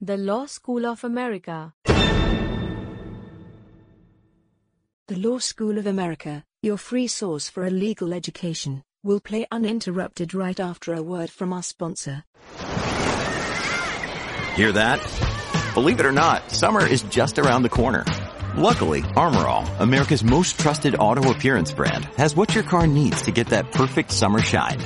The Law School of America. The Law School of America, your free source for a legal education, will play uninterrupted right after a word from our sponsor. Hear that? Believe it or not, summer is just around the corner. Luckily, Armor All, America's most trusted auto appearance brand, has what your car needs to get that perfect summer shine.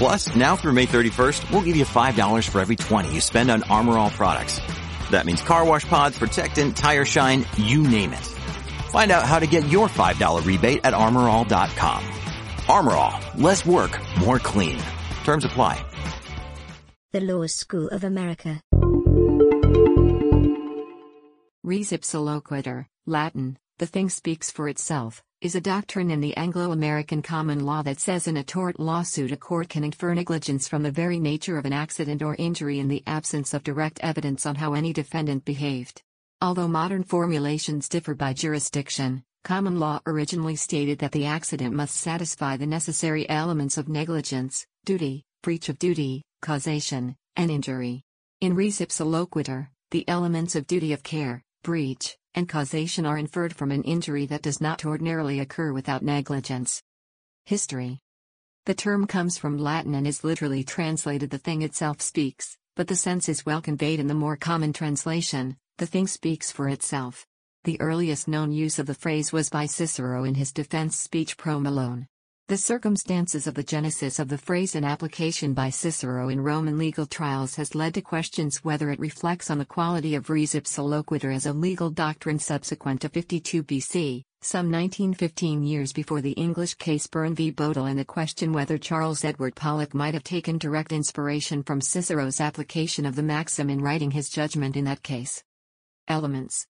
Plus, now through May 31st, we'll give you $5 for every 20 you spend on Armor All products. That means car wash pods, protectant, tire shine, you name it. Find out how to get your $5 rebate at armorall.com. Armor All, less work, more clean. Terms apply. The Law School of America. Res ipsa loquitur, Latin, the thing speaks for itself, is a doctrine in the Anglo-American common law that says in a tort lawsuit a court can infer negligence from the very nature of an accident or injury in the absence of direct evidence on how any defendant behaved. Although modern formulations differ by jurisdiction, common law originally stated that the accident must satisfy the necessary elements of negligence, duty, breach of duty, causation, and injury. In res ipsa loquitur, the elements of duty of care, breach, and causation are inferred from an injury that does not ordinarily occur without negligence. History The term comes from Latin and is literally translated the thing itself speaks, but the sense is well conveyed in the more common translation, the thing speaks for itself. The earliest known use of the phrase was by Cicero in his defense speech Pro Milone. The circumstances of the genesis of the phrase and application by Cicero in Roman legal trials has led to questions whether it reflects on the quality of res ipsa loquitur as a legal doctrine subsequent to 52 BC, some 1915 years before the English case Byrne v. Boadle and the question whether Charles Edward Pollock might have taken direct inspiration from Cicero's application of the maxim in writing his judgment in that case. Elements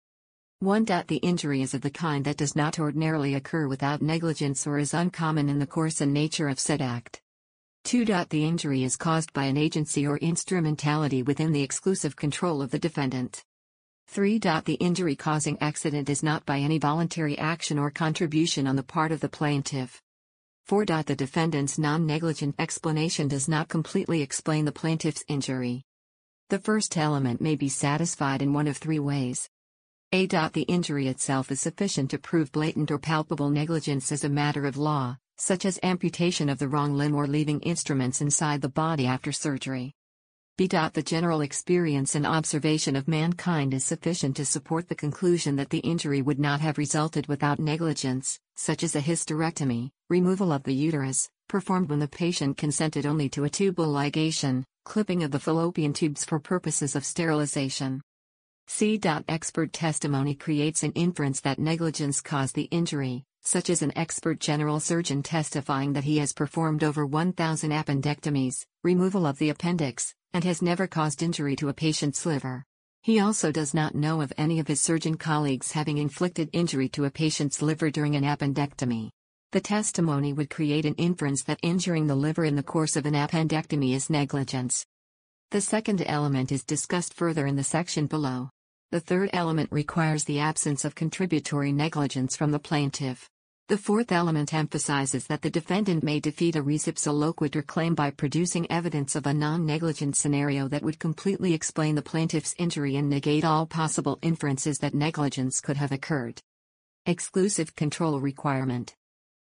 1. The injury is of the kind that does not ordinarily occur without negligence or is uncommon in the course and nature of said act. 2. The injury is caused by an agency or instrumentality within the exclusive control of the defendant. 3. The injury causing accident is not by any voluntary action or contribution on the part of the plaintiff. 4. The defendant's non negligent explanation does not completely explain the plaintiff's injury. The first element may be satisfied in one of three ways. A. The injury itself is sufficient to prove blatant or palpable negligence as a matter of law, such as amputation of the wrong limb or leaving instruments inside the body after surgery. B. The general experience and observation of mankind is sufficient to support the conclusion that the injury would not have resulted without negligence, such as a hysterectomy, removal of the uterus, performed when the patient consented only to a tubal ligation, clipping of the fallopian tubes for purposes of sterilization. C. Expert testimony creates an inference that negligence caused the injury, such as an expert general surgeon testifying that he has performed over 1,000 appendectomies, removal of the appendix, and has never caused injury to a patient's liver. He also does not know of any of his surgeon colleagues having inflicted injury to a patient's liver during an appendectomy. The testimony would create an inference that injuring the liver in the course of an appendectomy is negligence. The second element is discussed further in the section below. The third element requires the absence of contributory negligence from the plaintiff. The fourth element emphasizes that the defendant may defeat a res ipsa loquitur claim by producing evidence of a non negligent scenario that would completely explain the plaintiff's injury and negate all possible inferences that negligence could have occurred. Exclusive control requirement.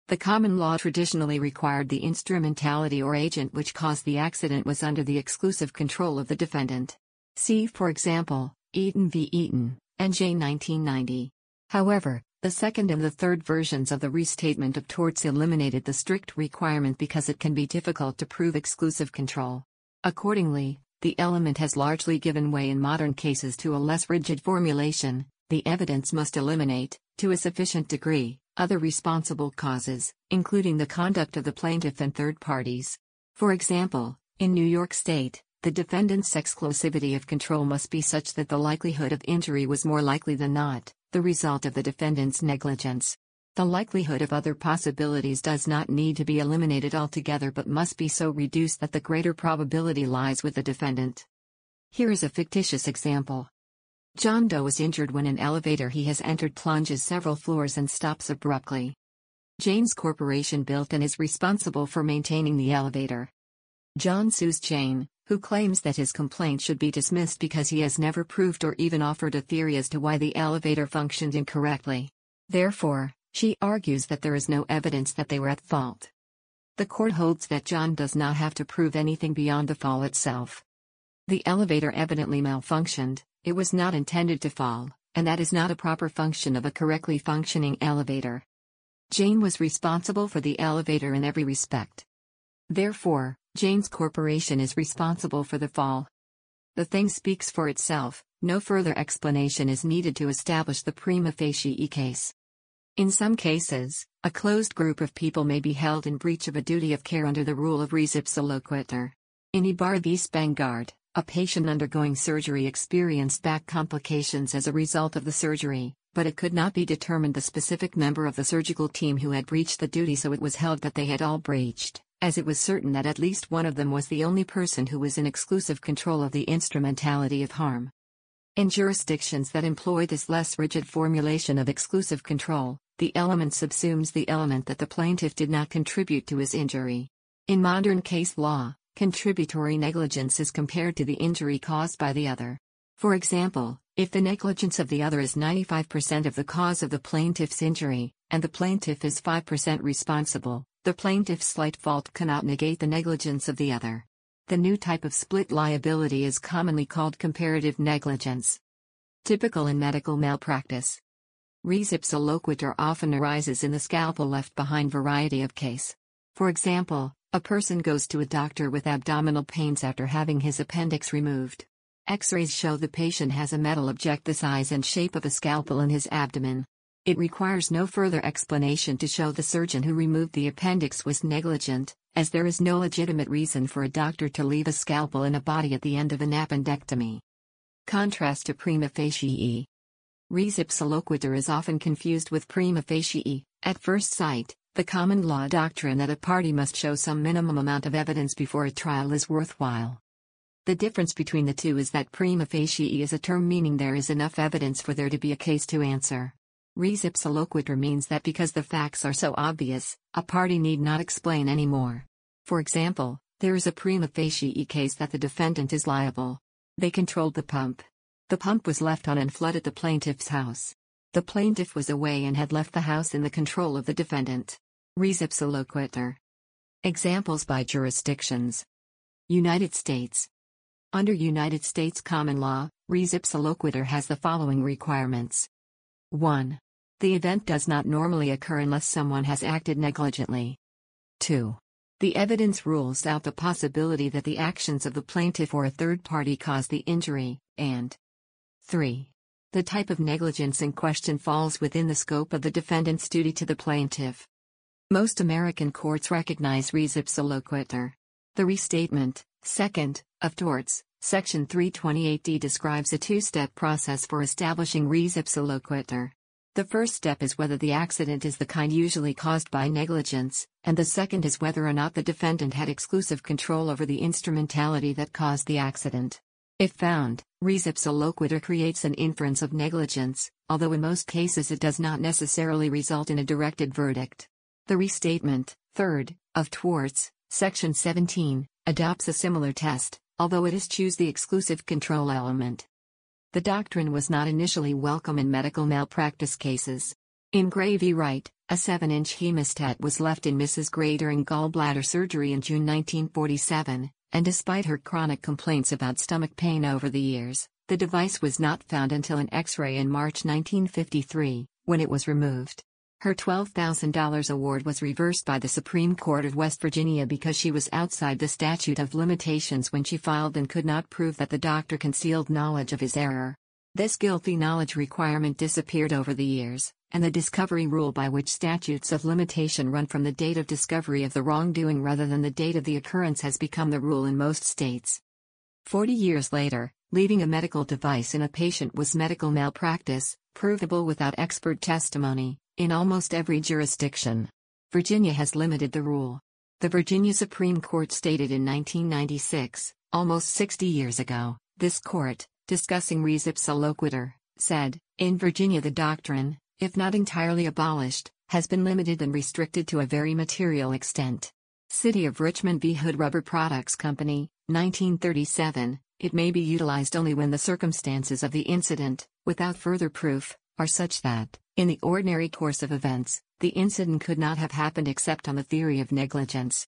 The common law traditionally required the instrumentality or agent which caused the accident was under the exclusive control of the defendant. See, for example, Eaton v. Eaton, NJ 1990. However, the second and the third versions of the restatement of torts eliminated the strict requirement because it can be difficult to prove exclusive control. Accordingly, the element has largely given way in modern cases to a less rigid formulation the evidence must eliminate, to a sufficient degree, other responsible causes, including the conduct of the plaintiff and third parties. For example, in New York State, the defendant's exclusivity of control must be such that the likelihood of injury was more likely than not, the result of the defendant's negligence. The likelihood of other possibilities does not need to be eliminated altogether but must be so reduced that the greater probability lies with the defendant. Here is a fictitious example. John Doe is injured when an elevator he has entered plunges several floors and stops abruptly. Jane's Corporation built and is responsible for maintaining the elevator. John sues Jane, who claims that his complaint should be dismissed because he has never proved or even offered a theory as to why the elevator functioned incorrectly. Therefore, she argues that there is no evidence that they were at fault. The court holds that John does not have to prove anything beyond the fall itself. The elevator evidently malfunctioned, it was not intended to fall, and that is not a proper function of a correctly functioning elevator. Jane was responsible for the elevator in every respect. Therefore, Jane's corporation is responsible for the fall. The thing speaks for itself, no further explanation is needed to establish the prima facie case. In some cases, a closed group of people may be held in breach of a duty of care under the rule of res ipsa loquitur. In Ybarra v. Spangard, a patient undergoing surgery experienced back complications as a result of the surgery, but it could not be determined the specific member of the surgical team who had breached the duty so it was held that they had all breached as it was certain that at least one of them was the only person who was in exclusive control of the instrumentality of harm. In jurisdictions that employ this less rigid formulation of exclusive control, the element subsumes the element that the plaintiff did not contribute to his injury. In modern case law, contributory negligence is compared to the injury caused by the other. For example, if the negligence of the other is 95% of the cause of the plaintiff's injury, and the plaintiff is 5% responsible, the plaintiff's slight fault cannot negate the negligence of the other. The new type of split liability is commonly called comparative negligence. Typical in medical malpractice. Res ipsa loquitur often arises in the scalpel left behind variety of case. For example, a person goes to a doctor with abdominal pains after having his appendix removed. X-rays show the patient has a metal object the size and shape of a scalpel in his abdomen. It requires no further explanation to show the surgeon who removed the appendix was negligent, as there is no legitimate reason for a doctor to leave a scalpel in a body at the end of an appendectomy. Contrast to prima facie. Res ipsa loquitur is often confused with prima facie. At first sight, the common law doctrine that a party must show some minimum amount of evidence before a trial is worthwhile. The difference between the two is that prima facie is a term meaning there is enough evidence for there to be a case to answer. Res ipsa loquitur means that because the facts are so obvious, a party need not explain any more. For example, there is a prima facie case that the defendant is liable. They controlled the pump. The pump was left on and flooded the plaintiff's house. The plaintiff was away and had left the house in the control of the defendant. Res ipsa loquitur. Examples by jurisdictions United States. Under United States common law, res ipsa loquitur has the following requirements 1. The event does not normally occur unless someone has acted negligently. 2. The evidence rules out the possibility that the actions of the plaintiff or a third party caused the injury, and 3. The type of negligence in question falls within the scope of the defendant's duty to the plaintiff. Most American courts recognize res ipsa loquitur. The restatement, second, of torts, Section 328d describes a two step process for establishing res ipsa loquitur. The first step is whether the accident is the kind usually caused by negligence, and the second is whether or not the defendant had exclusive control over the instrumentality that caused the accident. If found, res ipsa loquitur creates an inference of negligence, although in most cases it does not necessarily result in a directed verdict. The restatement, third, of torts, section 17, adopts a similar test, although it eschews the exclusive control element. The doctrine was not initially welcome in medical malpractice cases. In Gray v. Wright, a 7 inch hemostat was left in Mrs. Gray during gallbladder surgery in June 1947, and despite her chronic complaints about stomach pain over the years, the device was not found until an x ray in March 1953, when it was removed. Her $12,000 award was reversed by the Supreme Court of West Virginia because she was outside the statute of limitations when she filed and could not prove that the doctor concealed knowledge of his error. This guilty knowledge requirement disappeared over the years, and the discovery rule by which statutes of limitation run from the date of discovery of the wrongdoing rather than the date of the occurrence has become the rule in most states. Forty years later, leaving a medical device in a patient was medical malpractice, provable without expert testimony, in almost every jurisdiction. Virginia has limited the rule. The Virginia Supreme Court stated in 1996, almost 60 years ago, this court, discussing res ipsa loquitur, said, in Virginia the doctrine, if not entirely abolished, has been limited and restricted to a very material extent. City of Richmond v. Hood Rubber Products Company, 1937, it may be utilized only when the circumstances of the incident, without further proof, are such that, in the ordinary course of events, the incident could not have happened except on the theory of negligence.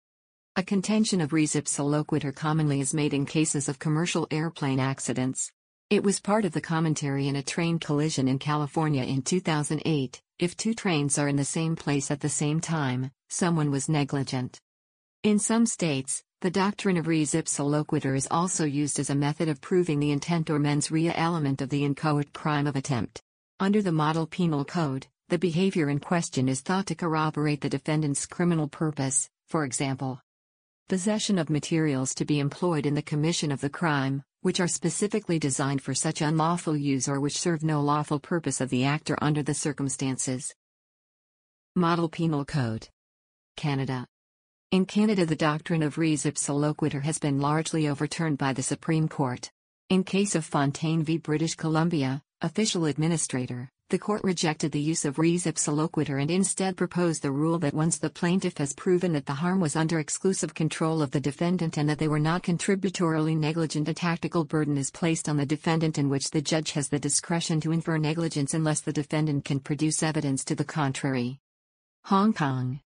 A contention of res ipsa commonly is made in cases of commercial airplane accidents. It was part of the commentary in a train collision in California in 2008. If two trains are in the same place at the same time, someone was negligent. In some states, the doctrine of res ipsa loquitur is also used as a method of proving the intent or mens rea element of the inchoate crime of attempt. Under the Model Penal Code, the behavior in question is thought to corroborate the defendant's criminal purpose, for example, Possession of materials to be employed in the commission of the crime, which are specifically designed for such unlawful use or which serve no lawful purpose of the actor under the circumstances. Model Penal Code Canada In Canada the doctrine of res ipsa loquitur has been largely overturned by the Supreme Court. In case of Fontaine v. British Columbia, official administrator, the court rejected the use of res ipsa loquitur and instead proposed the rule that once the plaintiff has proven that the harm was under exclusive control of the defendant and that they were not contributorily negligent, a tactical burden is placed on the defendant in which the judge has the discretion to infer negligence unless the defendant can produce evidence to the contrary. Hong Kong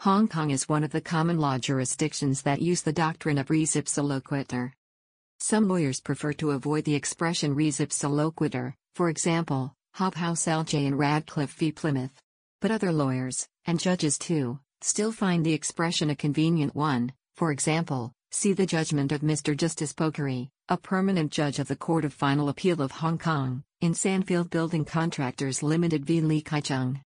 Hong Kong is one of the common law jurisdictions that use the doctrine of res ipsa loquitur. Some lawyers prefer to avoid the expression res ipsa loquitur, for example, Hobhouse LJ and Ratcliffe v. Plymouth. But other lawyers, and judges too, still find the expression a convenient one, for example, see the judgment of Mr. Justice Bokhary, a permanent judge of the Court of Final Appeal of Hong Kong, in Sanfield Building Contractors Limited v. Lee Kai-chung.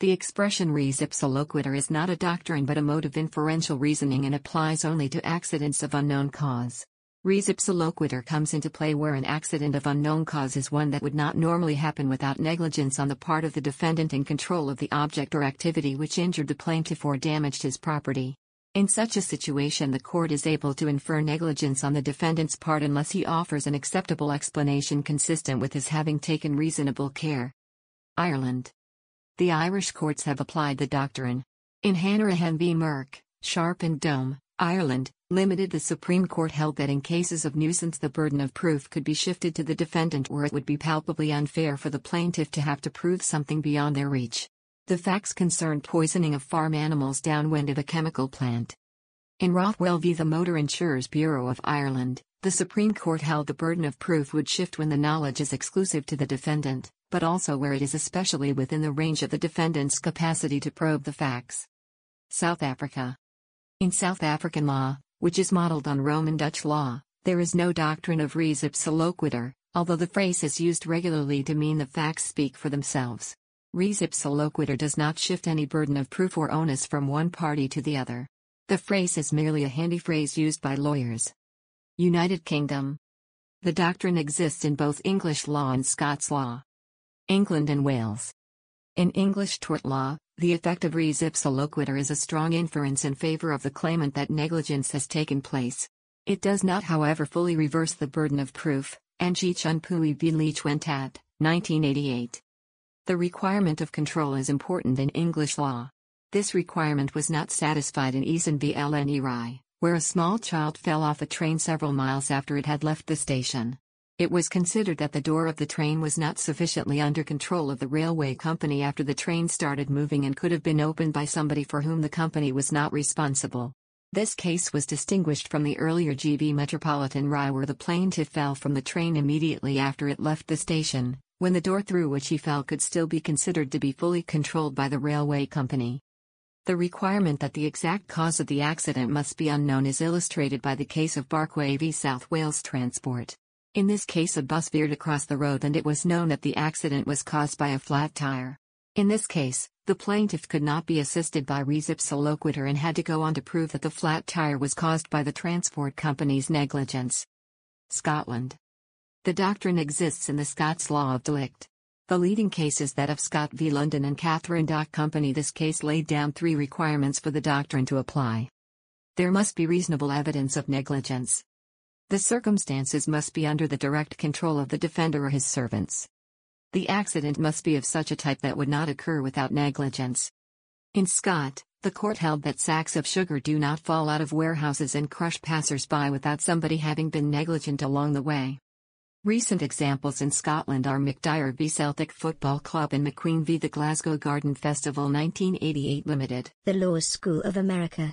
The expression res ipsa loquitur is not a doctrine but a mode of inferential reasoning and applies only to accidents of unknown cause. Loquitur comes into play where an accident of unknown cause is one that would not normally happen without negligence on the part of the defendant in control of the object or activity which injured the plaintiff or damaged his property. In such a situation, the court is able to infer negligence on the defendant's part unless he offers an acceptable explanation consistent with his having taken reasonable care. Ireland. The Irish courts have applied the doctrine. In Hanrahan v. Merck, Sharp and Dohme, Ireland, Limited the Supreme Court held that in cases of nuisance the burden of proof could be shifted to the defendant where it would be palpably unfair for the plaintiff to have to prove something beyond their reach. The facts concerned poisoning of farm animals downwind of a chemical plant. In Rothwell v. the Motor Insurers Bureau of Ireland, the Supreme Court held the burden of proof would shift when the knowledge is exclusive to the defendant, but also where it is especially within the range of the defendant's capacity to probe the facts. South Africa. In South African law, which is modeled on Roman Dutch law, there is no doctrine of res ipsa loquitur, although the phrase is used regularly to mean the facts speak for themselves. Res ipsa loquitur does not shift any burden of proof or onus from one party to the other. The phrase is merely a handy phrase used by lawyers. United Kingdom. The doctrine exists in both English law and Scots law. England and Wales. In English tort law, the effect of res ipsa loquitur is a strong inference in favor of the claimant that negligence has taken place. It does not however fully reverse the burden of proof, Ng Chun Pui v Lee Chuen Tat, 1988. The requirement of control is important in English law. This requirement was not satisfied in Easson v Lne Rai, where a small child fell off a train several miles after it had left the station. It was considered that the door of the train was not sufficiently under control of the railway company after the train started moving and could have been opened by somebody for whom the company was not responsible. This case was distinguished from the earlier GB Metropolitan Rai where the plaintiff fell from the train immediately after it left the station, when the door through which he fell could still be considered to be fully controlled by the railway company. The requirement that the exact cause of the accident must be unknown is illustrated by the case of Barkway v South Wales Transport. In this case, a bus veered across the road and it was known that the accident was caused by a flat tire. In this case, the plaintiff could not be assisted by res ipsa loquitur and had to go on to prove that the flat tire was caused by the transport company's negligence. Scotland. The doctrine exists in the Scots law of delict. The leading case is that of Scott v. London and Catherine Dock Company. This case laid down three requirements for the doctrine to apply. There must be reasonable evidence of negligence. The circumstances must be under the direct control of the defender or his servants. The accident must be of such a type that would not occur without negligence. In Scott, the court held that sacks of sugar do not fall out of warehouses and crush passers-by without somebody having been negligent along the way. Recent examples in Scotland are McDyer v Celtic Football Club and McQueen v the Glasgow Garden Festival 1988 Limited. The Law School of America.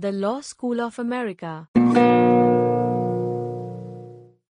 The Law School of America.